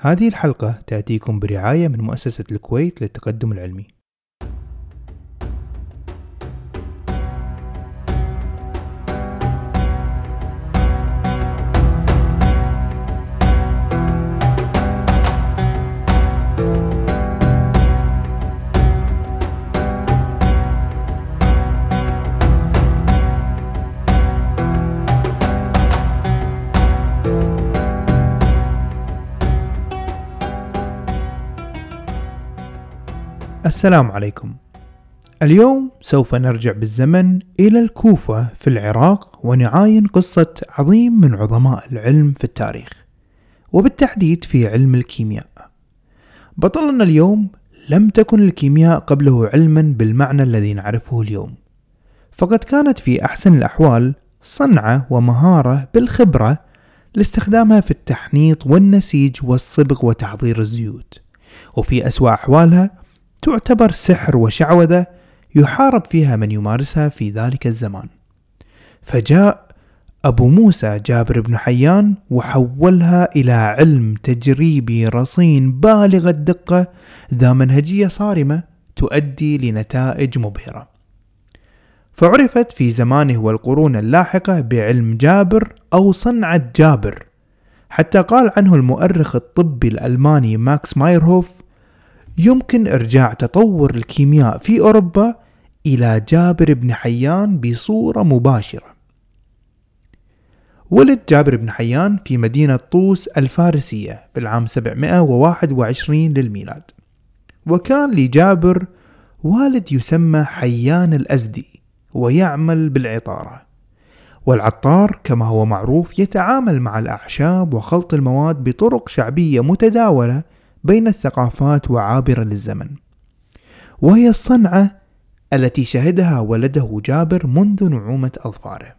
هذه الحلقة تأتيكم برعاية من مؤسسة الكويت للتقدم العلمي. السلام عليكم. اليوم سوف نرجع بالزمن إلى الكوفة في العراق ونعاين قصة عظيم من عظماء العلم في التاريخ، وبالتحديد في علم الكيمياء. بطلنا اليوم لم تكن الكيمياء قبله علما بالمعنى الذي نعرفه اليوم، فقد كانت في أحسن الأحوال صنعة ومهارة بالخبرة لاستخدامها في التحنيط والنسيج والصبغ وتحضير الزيوت، وفي أسوأ أحوالها تعتبر سحر وشعوذة يحارب فيها من يمارسها في ذلك الزمان. فجاء أبو موسى جابر بن حيان وحولها إلى علم تجريبي رصين بالغ الدقة ذا منهجية صارمة تؤدي لنتائج مبهرة. فعرفت في زمانه والقرون اللاحقة بعلم جابر أو صنعة جابر حتى قال عنه المؤرخ الطبي الألماني ماكس مايرهوف يمكن إرجاع تطور الكيمياء في أوروبا إلى جابر بن حيان بصورة مباشرة. ولد جابر بن حيان في مدينة طوس الفارسية في العام 721 للميلاد. وكان لجابر والد يسمى حيان الأزدي ويعمل بالعطارة. والعطار كما هو معروف يتعامل مع الأعشاب وخلط المواد بطرق شعبية متداولة بين الثقافات وعابرة للزمن. وهي الصنعة التي شهدها ولده جابر منذ نعومة أظفاره.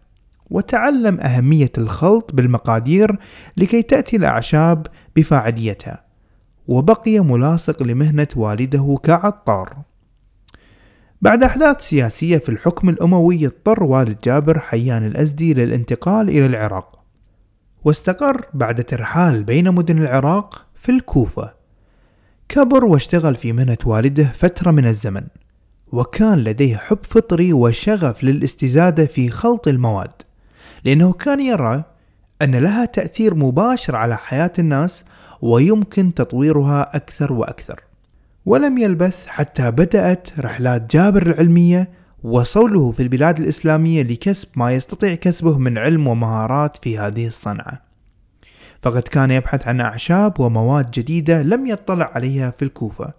وتعلم أهمية الخلط بالمقادير لكي تأتي الأعشاب بفاعليتها. وبقي ملاصق لمهنة والده كعطار. بعد أحداث سياسية في الحكم الأموي اضطر والد جابر حيان الأزدي للانتقال إلى العراق. واستقر بعد ترحال بين مدن العراق في الكوفة. كبر واشتغل في مهنة والده فترة من الزمن وكان لديه حب فطري وشغف للاستزادة في خلط المواد لأنه كان يرى أن لها تأثير مباشر على حياة الناس ويمكن تطويرها أكثر وأكثر. ولم يلبث حتى بدأت رحلات جابر العلمية وصوله في البلاد الإسلامية لكسب ما يستطيع كسبه من علم ومهارات في هذه الصنعة. فقد كان يبحث عن أعشاب ومواد جديدة لم يطلع عليها في الكوفة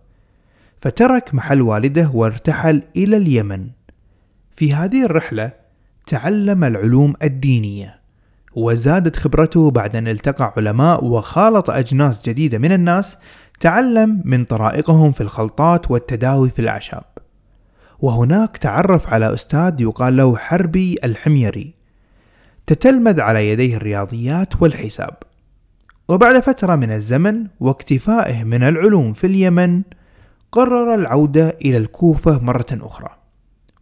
فترك محل والده وارتحل إلى اليمن. في هذه الرحلة تعلم العلوم الدينية وزادت خبرته بعد أن التقى علماء وخالط أجناس جديدة من الناس تعلم من طرائقهم في الخلطات والتداوي في الأعشاب. وهناك تعرف على أستاذ يقال له حربي الحميري تتلمذ على يديه الرياضيات والحساب. وبعد فترة من الزمن واكتفائه من العلوم في اليمن قرر العودة إلى الكوفة مرة أخرى.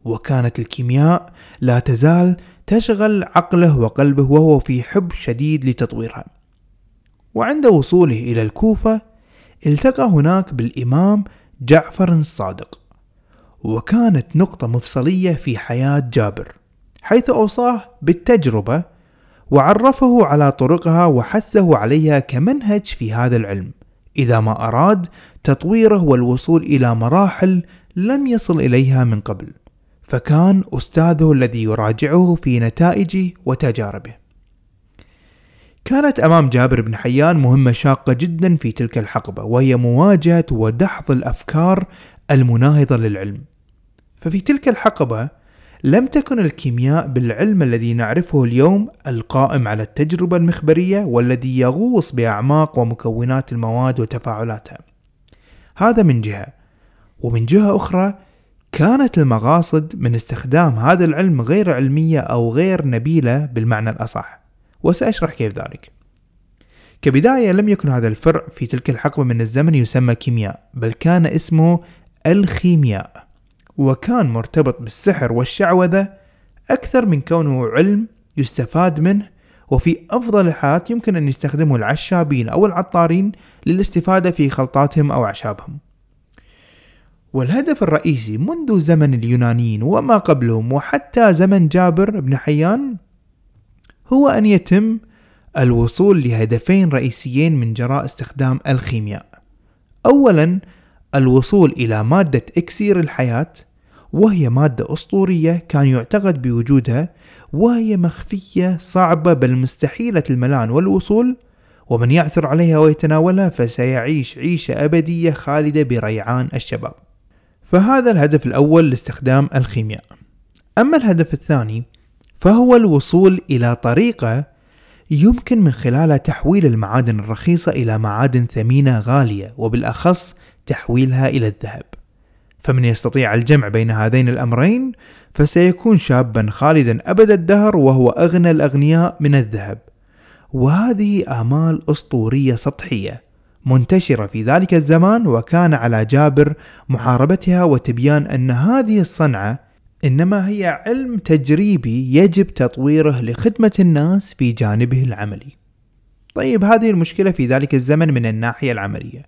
وكانت الكيمياء لا تزال تشغل عقله وقلبه وهو في حب شديد لتطويرها. وعند وصوله إلى الكوفة التقى هناك بالإمام جعفر الصادق. وكانت نقطة مفصلية في حياة جابر حيث أوصاه بالتجربة وعرفه على طرقها وحثه عليها كمنهج في هذا العلم. إذا ما أراد تطويره والوصول إلى مراحل لم يصل إليها من قبل. فكان أستاذه الذي يراجعه في نتائجه وتجاربه. كانت أمام جابر بن حيان مهمة شاقة جدا في تلك الحقبة وهي مواجهة ودحض الأفكار المناهضة للعلم. ففي تلك الحقبة لم تكن الكيمياء بالعلم الذي نعرفه اليوم القائم على التجربة المخبرية والذي يغوص بأعماق ومكونات المواد وتفاعلاتها. هذا من جهة، ومن جهة أخرى كانت المقاصد من استخدام هذا العلم غير علمية أو غير نبيلة بالمعنى الأصح، وسأشرح كيف ذلك. كبداية لم يكن هذا الفرع في تلك الحقبة من الزمن يسمى كيمياء، بل كان اسمه الخيمياء. وكان مرتبط بالسحر والشعوذة أكثر من كونه علم يستفاد منه وفي أفضل الحالات يمكن أن يستخدمه العشابين أو العطارين للاستفادة في خلطاتهم أو أعشابهم والهدف الرئيسي منذ زمن اليونانيين وما قبلهم وحتى زمن جابر بن حيان هو أن يتم الوصول لهدفين رئيسيين من جراء استخدام الخيمياء. أولا الوصول إلى مادة إكسير الحياة وهي مادة أسطورية كان يعتقد بوجودها وهي مخفية صعبة بل مستحيلة الملان والوصول ومن يعثر عليها ويتناولها فسيعيش عيشة أبدية خالدة بريعان الشباب. فهذا الهدف الأول لاستخدام الخيمياء. أما الهدف الثاني فهو الوصول إلى طريقة يمكن من خلالها تحويل المعادن الرخيصة إلى معادن ثمينة غالية وبالأخص تحويلها إلى الذهب. فمن يستطيع الجمع بين هذين الأمرين فسيكون شابا خالدا أبد الدهر وهو أغنى الأغنياء من الذهب. وهذه آمال أسطورية سطحية منتشرة في ذلك الزمان وكان على جابر محاربتها وتبيان أن هذه الصنعة إنما هي علم تجريبي يجب تطويره لخدمة الناس في جانبه العملي. طيب هذه المشكلة في ذلك الزمن من الناحية العملية.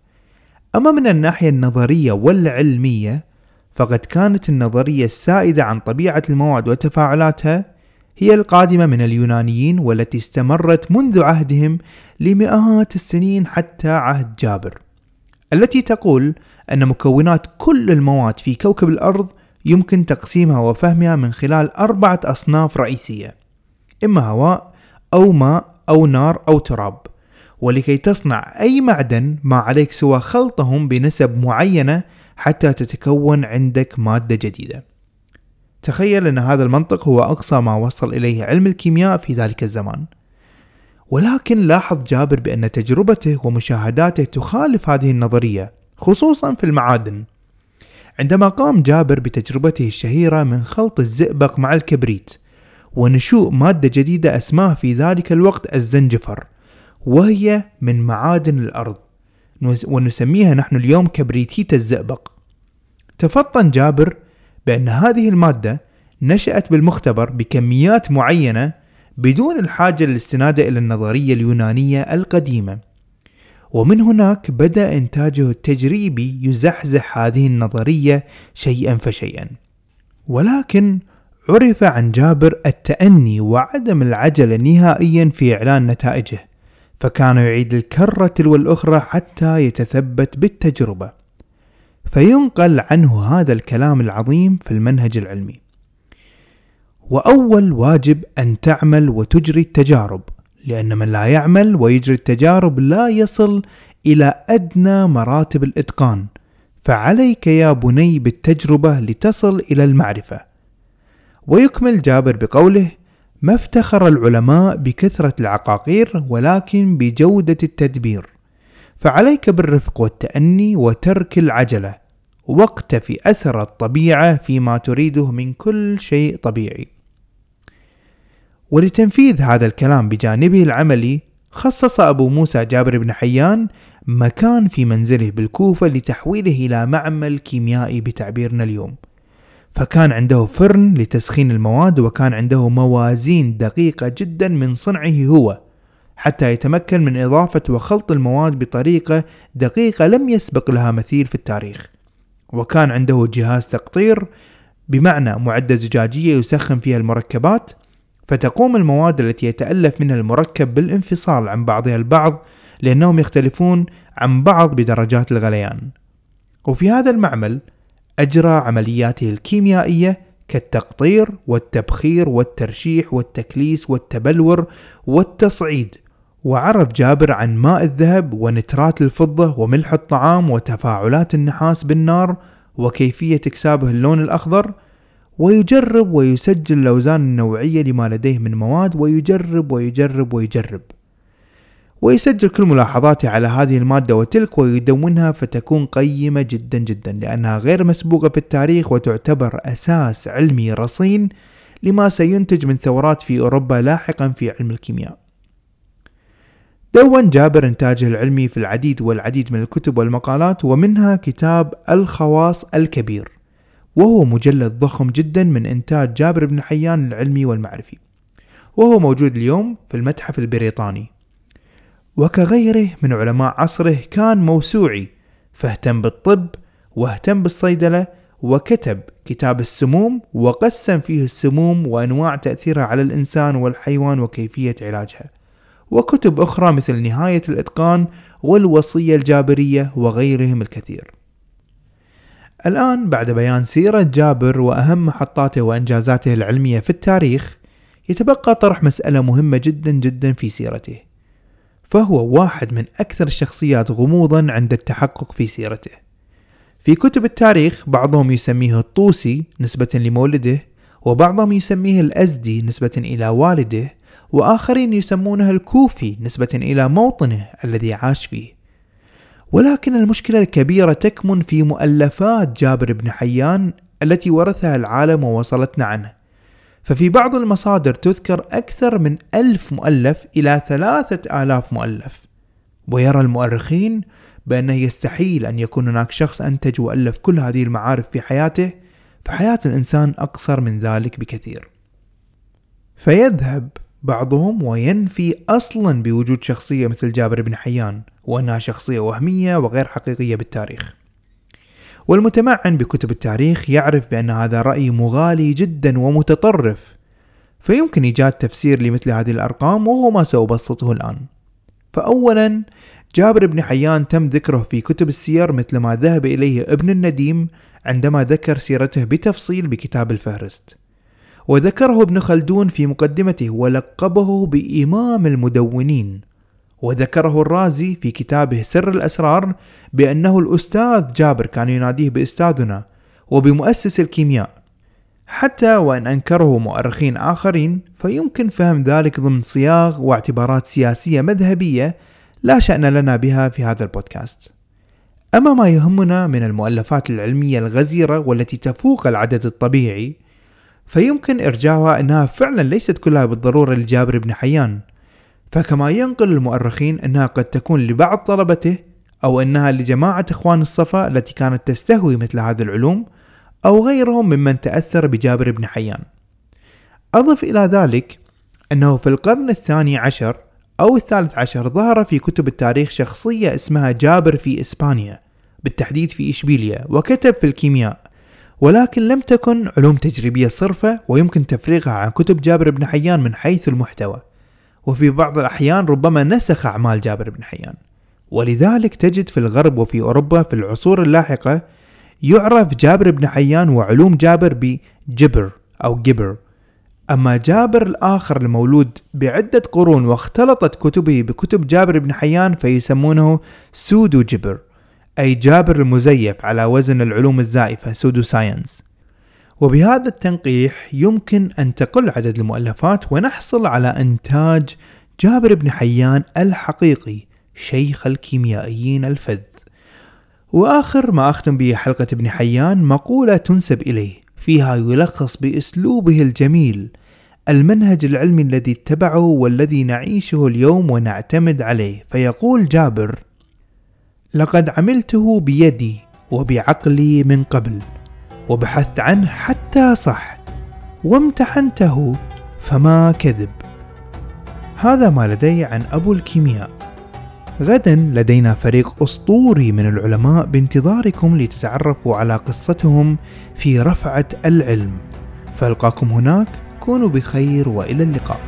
أما من الناحية النظرية والعلمية فقد كانت النظرية السائدة عن طبيعة المواد وتفاعلاتها هي القادمة من اليونانيين والتي استمرت منذ عهدهم لمئات السنين حتى عهد جابر. التي تقول أن مكونات كل المواد في كوكب الأرض يمكن تقسيمها وفهمها من خلال أربعة أصناف رئيسية إما هواء أو ماء أو نار أو تراب ولكي تصنع أي معدن ما عليك سوى خلطهم بنسب معينة حتى تتكون عندك مادة جديدة. تخيل أن هذا المنطق هو أقصى ما وصل إليه علم الكيمياء في ذلك الزمان. ولكن لاحظ جابر بأن تجربته ومشاهداته تخالف هذه النظرية خصوصا في المعادن. عندما قام جابر بتجربته الشهيرة من خلط الزئبق مع الكبريت ونشوء مادة جديدة أسماه في ذلك الوقت الزنجفر وهي من معادن الأرض. ونسميها نحن اليوم كبريتيت الزئبق. تفطن جابر بأن هذه المادة نشأت بالمختبر بكميات معينة بدون الحاجة للاستناد إلى النظرية اليونانية القديمة. ومن هناك بدأ إنتاجه التجريبي يزحزح هذه النظرية شيئا فشيئا. ولكن عرف عن جابر التأني وعدم العجلة نهائيا في إعلان نتائجه. فكان يعيد الكرة تلو الأخرى حتى يتثبت بالتجربة. فينقل عنه هذا الكلام العظيم في المنهج العلمي. وأول واجب أن تعمل وتجري التجارب لأن من لا يعمل ويجري التجارب لا يصل إلى أدنى مراتب الإتقان. فعليك يا بني بالتجربة لتصل إلى المعرفة. ويكمل جابر بقوله ما افتخر العلماء بكثرة العقاقير ولكن بجودة التدبير. فعليك بالرفق والتأني وترك العجلة واقتفي أثر الطبيعة فيما تريده من كل شيء طبيعي. ولتنفيذ هذا الكلام بجانبه العملي خصص أبو موسى جابر بن حيان مكان في منزله بالكوفة لتحويله إلى معمل كيميائي بتعبيرنا اليوم. فكان عنده فرن لتسخين المواد وكان عنده موازين دقيقة جدا من صنعه هو حتى يتمكن من إضافة وخلط المواد بطريقة دقيقة لم يسبق لها مثيل في التاريخ. وكان عنده جهاز تقطير بمعنى معدة زجاجية يسخن فيها المركبات فتقوم المواد التي يتألف منها المركب بالانفصال عن بعضها البعض لأنهم يختلفون عن بعض بدرجات الغليان. وفي هذا المعمل أجرى عملياته الكيميائية كالتقطير والتبخير والترشيح والتكليس والتبلور والتصعيد. وعرف جابر عن ماء الذهب ونترات الفضة وملح الطعام وتفاعلات النحاس بالنار وكيفية إكسابه اللون الأخضر. ويجرب ويسجل الأوزان النوعية لما لديه من مواد ويجرب ويجرب ويجرب. ويسجل كل ملاحظاته على هذه المادة وتلك ويدونها فتكون قيمة جدا جدا لأنها غير مسبوقة في التاريخ وتعتبر أساس علمي رصين لما سينتج من ثورات في أوروبا لاحقا في علم الكيمياء. دون جابر إنتاجه العلمي في العديد والعديد من الكتب والمقالات ومنها كتاب الخواص الكبير وهو مجلد ضخم جدا من إنتاج جابر بن حيان العلمي والمعرفي وهو موجود اليوم في المتحف البريطاني. وكغيره من علماء عصره كان موسوعي فاهتم بالطب واهتم بالصيدلة وكتب كتاب السموم وقسم فيه السموم وأنواع تأثيرها على الإنسان والحيوان وكيفية علاجها. وكتب أخرى مثل نهاية الإتقان والوصية الجابرية وغيرهم الكثير. الآن بعد بيان سيرة جابر وأهم محطاته وإنجازاته العلمية في التاريخ يتبقى طرح مسألة مهمة جدا جدا في سيرته. فهو واحد من أكثر الشخصيات غموضا عند التحقق في سيرته. في كتب التاريخ بعضهم يسميه الطوسي نسبة لمولده وبعضهم يسميه الأزدي نسبة إلى والده وآخرين يسمونه الكوفي نسبة إلى موطنه الذي عاش فيه. ولكن المشكلة الكبيرة تكمن في مؤلفات جابر بن حيان التي ورثها العالم ووصلتنا عنه. ففي بعض المصادر تذكر أكثر من ألف مؤلف إلى ثلاثة آلاف مؤلف. ويرى المؤرخين بأنه يستحيل أن يكون هناك شخص أنتج وألف كل هذه المعارف في حياته فحياة الإنسان أقصر من ذلك بكثير. فيذهب بعضهم وينفي أصلا بوجود شخصية مثل جابر بن حيان وأنها شخصية وهمية وغير حقيقية بالتاريخ. والمتمعن بكتب التاريخ يعرف بأن هذا رأي مغالي جدا ومتطرف فيمكن إيجاد تفسير لمثل هذه الأرقام وهو ما سأبسطه الآن. فأولا جابر بن حيان تم ذكره في كتب السير مثل ما ذهب إليه ابن النديم عندما ذكر سيرته بتفصيل بكتاب الفهرست. وذكره ابن خلدون في مقدمته ولقبه بإمام المدونين. وذكره الرازي في كتابه سر الأسرار بأنه الأستاذ جابر كان يناديه بأستاذنا وبمؤسس الكيمياء. حتى وإن أنكره مؤرخين آخرين فيمكن فهم ذلك ضمن صياغ واعتبارات سياسية مذهبية لا شأن لنا بها في هذا البودكاست. أما ما يهمنا من المؤلفات العلمية الغزيرة والتي تفوق العدد الطبيعي فيمكن إرجاؤها أنها فعلا ليست كلها بالضرورة لجابر بن حيان. فكما ينقل المؤرخين أنها قد تكون لبعض طلبته أو أنها لجماعة إخوان الصفا التي كانت تستهوي مثل هذه العلوم أو غيرهم ممن تأثر بجابر بن حيان. أضف إلى ذلك أنه في القرن الثاني عشر أو الثالث عشر ظهر في كتب التاريخ شخصية اسمها جابر في إسبانيا بالتحديد في إشبيليا وكتب في الكيمياء ولكن لم تكن علوم تجريبية صرفة ويمكن تفريغها عن كتب جابر بن حيان من حيث المحتوى. وفي بعض الأحيان ربما نسخ أعمال جابر بن حيان. ولذلك تجد في الغرب وفي أوروبا في العصور اللاحقة يعرف جابر بن حيان وعلوم جابر بجبر أو جبر. أما جابر الآخر المولود بعدة قرون واختلطت كتبه بكتب جابر بن حيان فيسمونه Pseudo-Geber أي جابر المزيف على وزن العلوم الزائفة pseudoscience. وبهذا التنقيح يمكن أن تقل عدد المؤلفات ونحصل على إنتاج جابر بن حيان الحقيقي شيخ الكيميائيين الفذ. وآخر ما أختم به حلقة ابن حيان مقولة تنسب إليه فيها يلخص بأسلوبه الجميل المنهج العلمي الذي اتبعه والذي نعيشه اليوم ونعتمد عليه. فيقول جابر لقد عملته بيدي وبعقلي من قبل وبحثت عنه حتى صح وامتحنته فما كذب. هذا ما لدي عن أبو الكيمياء. غدا لدينا فريق أسطوري من العلماء بانتظاركم لتتعرفوا على قصتهم في رفعة العلم. فألقاكم هناك كونوا بخير وإلى اللقاء.